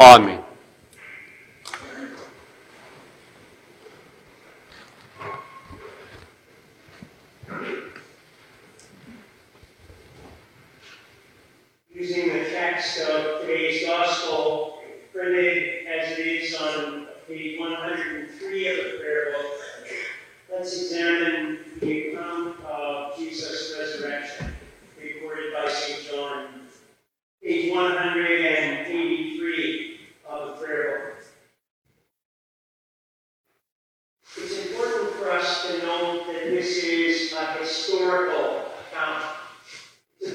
on me.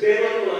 sistema do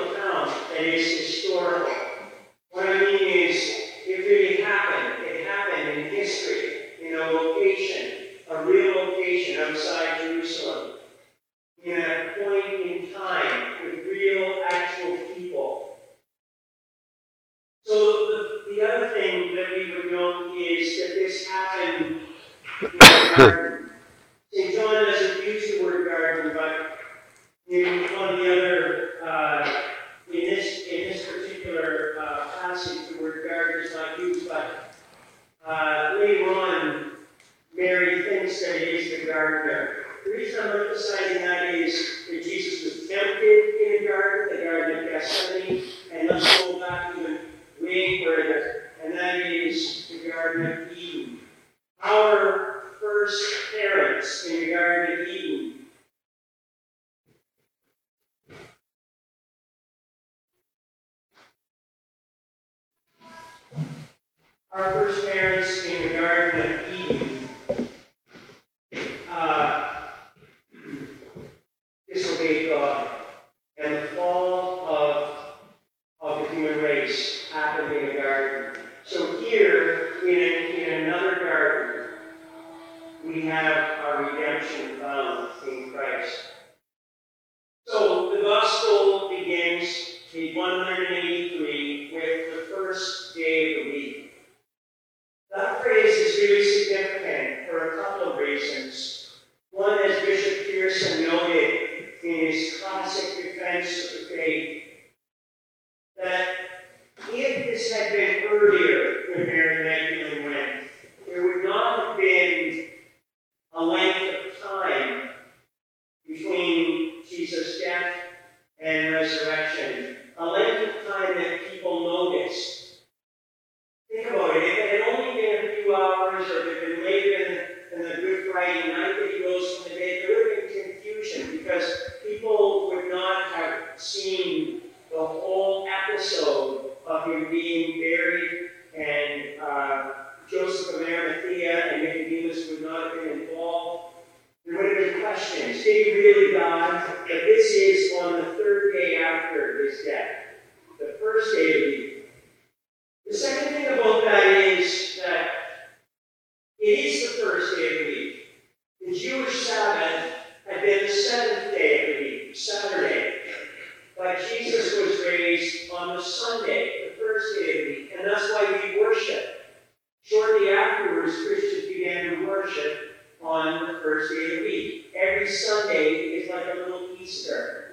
on the first day of the week. Every Sunday is like a little Easter.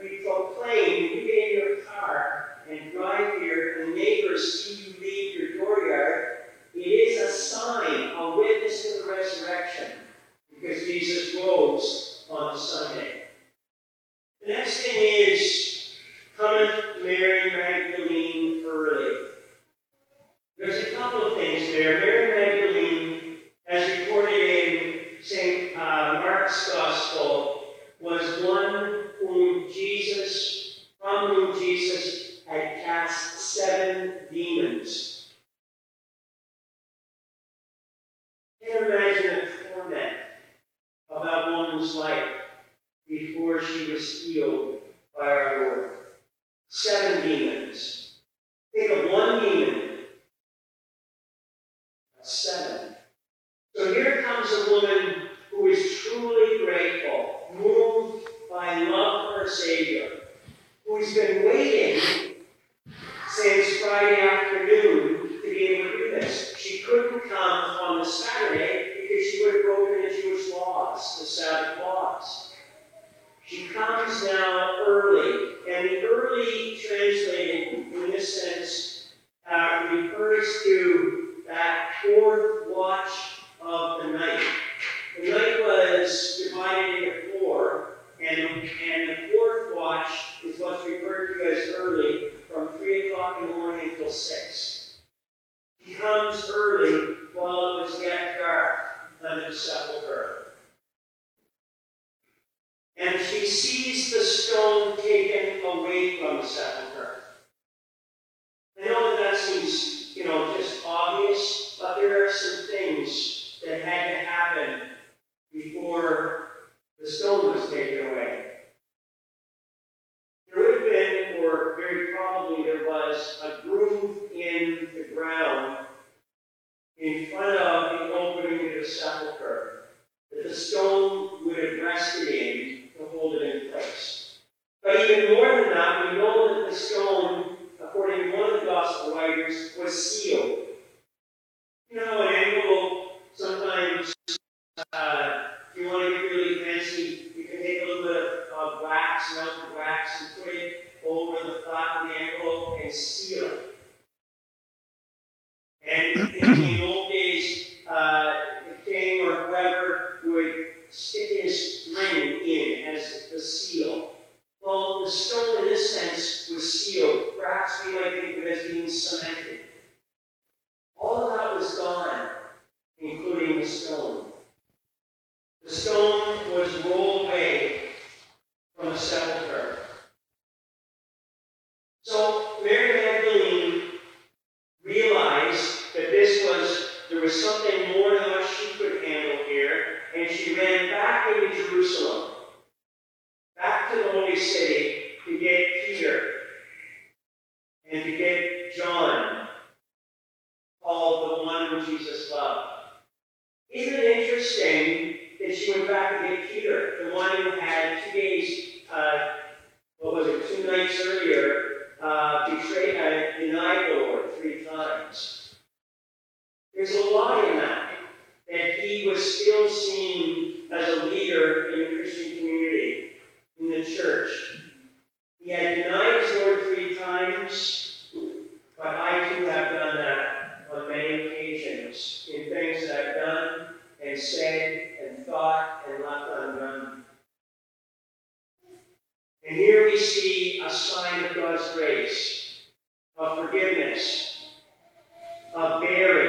steel of the opening of the sepulchre that the stone would have rested in to hold it in place. But even more than that, we know that the stone, according to one of the gospel writers, was sealed. You know, an envelope sometimes, uh, if you want to get really fancy, you can take a little bit of wax, melted wax, and put it over the flap of the envelope and seal it. In as the seal. Well, the stone in this sense was sealed. Perhaps we might think of it as being cemented. All of that was gone, including the stone. The stone was rolled away from the sepulchre. So Mary Magdalene realized that this was, there was something more than what she could handle here, and she ran back into Jerusalem, back to the holy city to get Peter and to get John, called the one who Jesus loved. Isn't it interesting that she went back to get Peter, the one who had two days, uh, what was it, two nights earlier, uh, betrayed, uh, denied the Lord three times. There's a lie in that, that he was still seen as a leader in the Christian community, in the church. He had denied his Lord three times, but I too have done that on many occasions in things that I've done and said and thought and left undone. And here we see a sign of God's grace, of forgiveness, of bearing.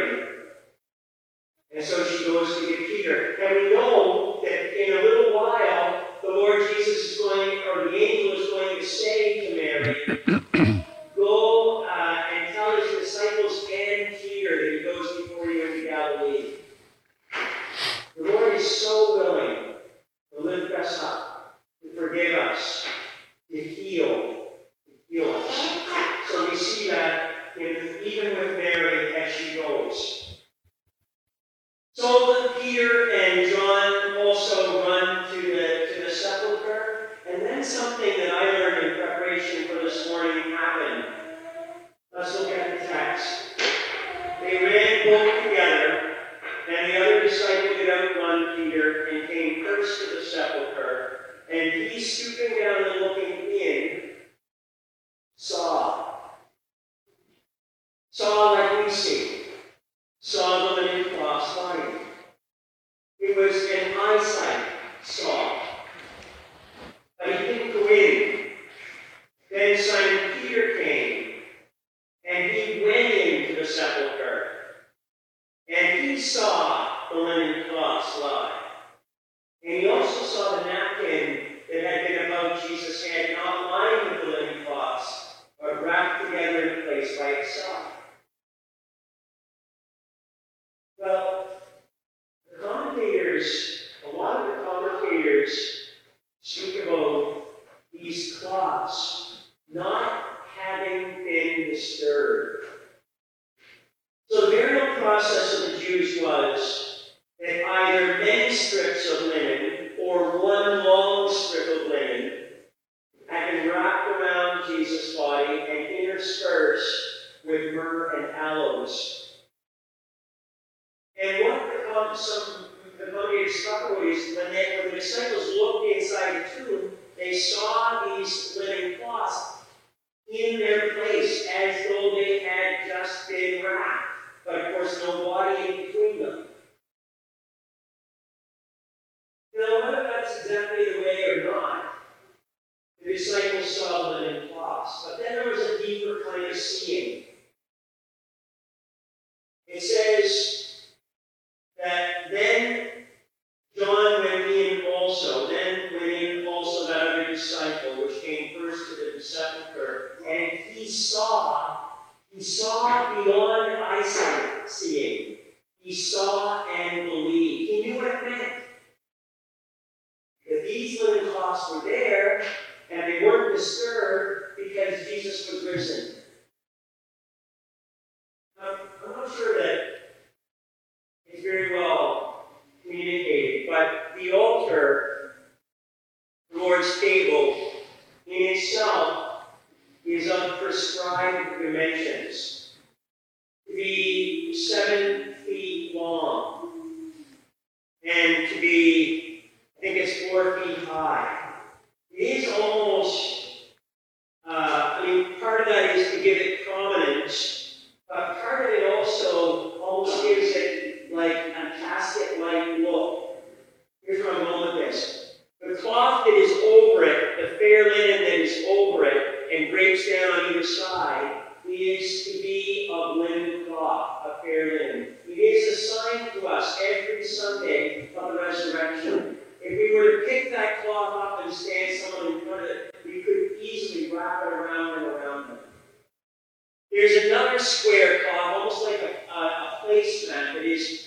And so she goes to get Peter. And we know that in a little while, the Lord Jesus is going, or the angel is going to say to Mary, Go uh, and tell his disciples and Peter that he goes before you into Galilee. The Lord is so willing to lift us up, to forgive us, to heal, to heal us. So we see that in, even with Mary as she goes. So Peter and John also run to the to the sepulchre, and then something that I learned in preparation for this morning happened. Let's look at the text. They ran both together, and the other disciple did outrun Peter and came first to the sepulchre. And he, stooping down and looking in, saw. Saw like we see. Saw the linen cloths lying. It was an eyesight saw. But he didn't go in. Then Simon Peter came, and he went into the sepulchre. And he saw the linen cloths lie. And he also saw the napkin that had been about Jesus' head, not lying with the linen cloths, but wrapped together in place by itself. Well, the commentators, a lot of the commentators speak about these cloths not been disturbed. So the burial process of the Jews was that either many strips of linen or one long strip of linen had been wrapped around Jesus' body and interspersed with myrrh and aloes. And what some, talk about is when, when the disciples looked inside the tomb, they saw these linen cloths in their place as though they had just been wrapped, but of course no body in between them. Know, whether that's exactly the way or not, the disciples saw the linen cloths, but then there was a deeper kind of seeing. Prescribed cremations. There's another square carved, almost like a, a, a placemat that is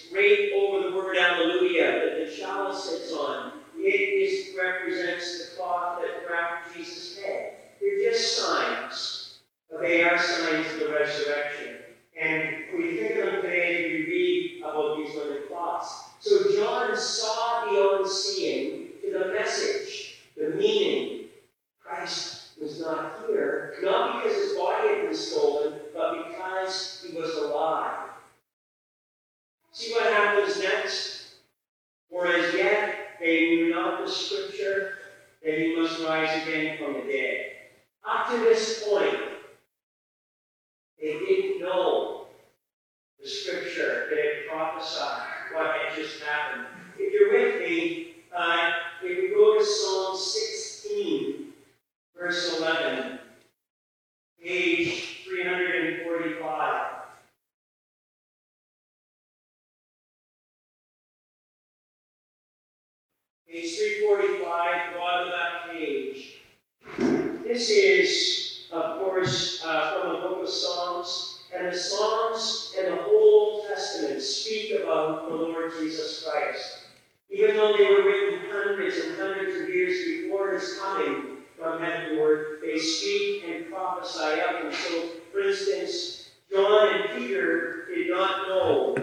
rise again from the dead. Up to this point, is coming from heaven, Lord. They speak and prophesy of and So, for instance, John and Peter did not know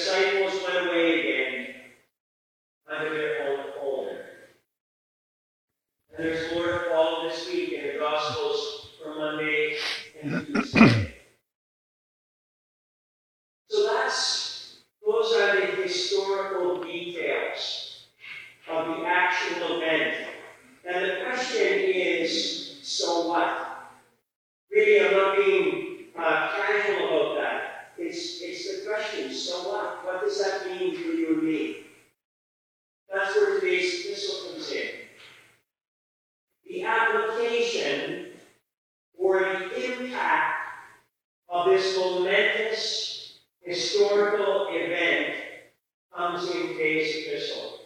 disciples went away again. momentous historical event comes in today's epistle.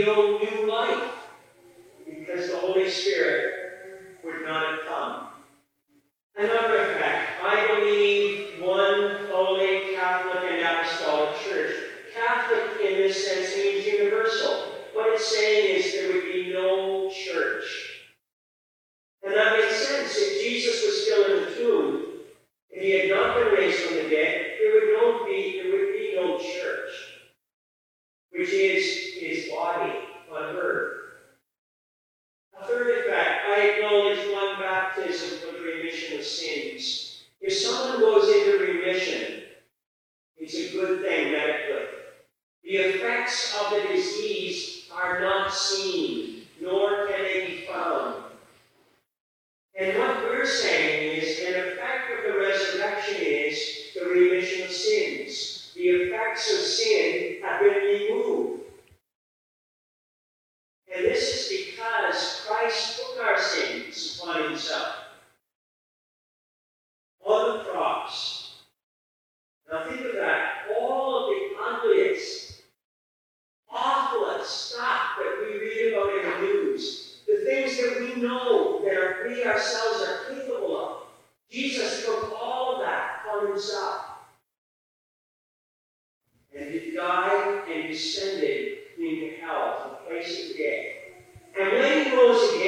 No new life because the Holy Spirit would not have come. Another fact, I believe one holy Catholic and apostolic church. Catholic in this sense means universal. What it's saying is there would be no church and descended into hell, the place of death. And when he rose again,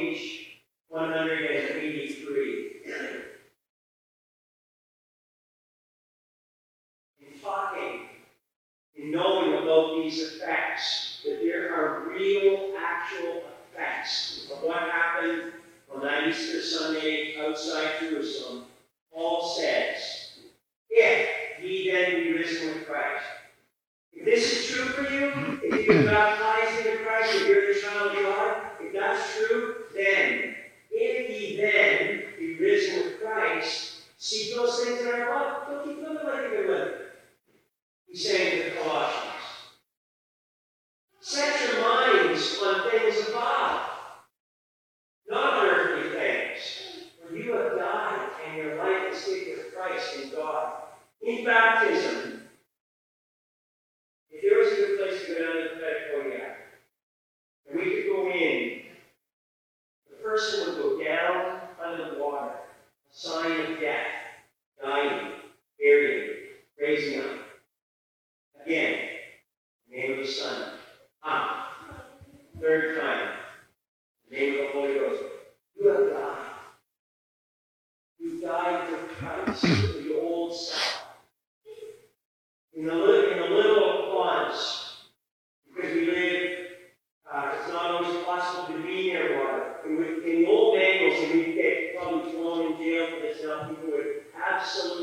page 183. In talking, in knowing about these effects, that there are real, actual effects of what happened on that Easter Sunday outside Jerusalem, Paul says, If ye then be risen with Christ, if this is true for you, if you've been baptized into Christ, if you're the child of God, if that's true, then, If he then be risen with Christ, seek those things that are above. Don't keep looking like you're living. He's saying to the Colossians, set your minds on things above. absolutely.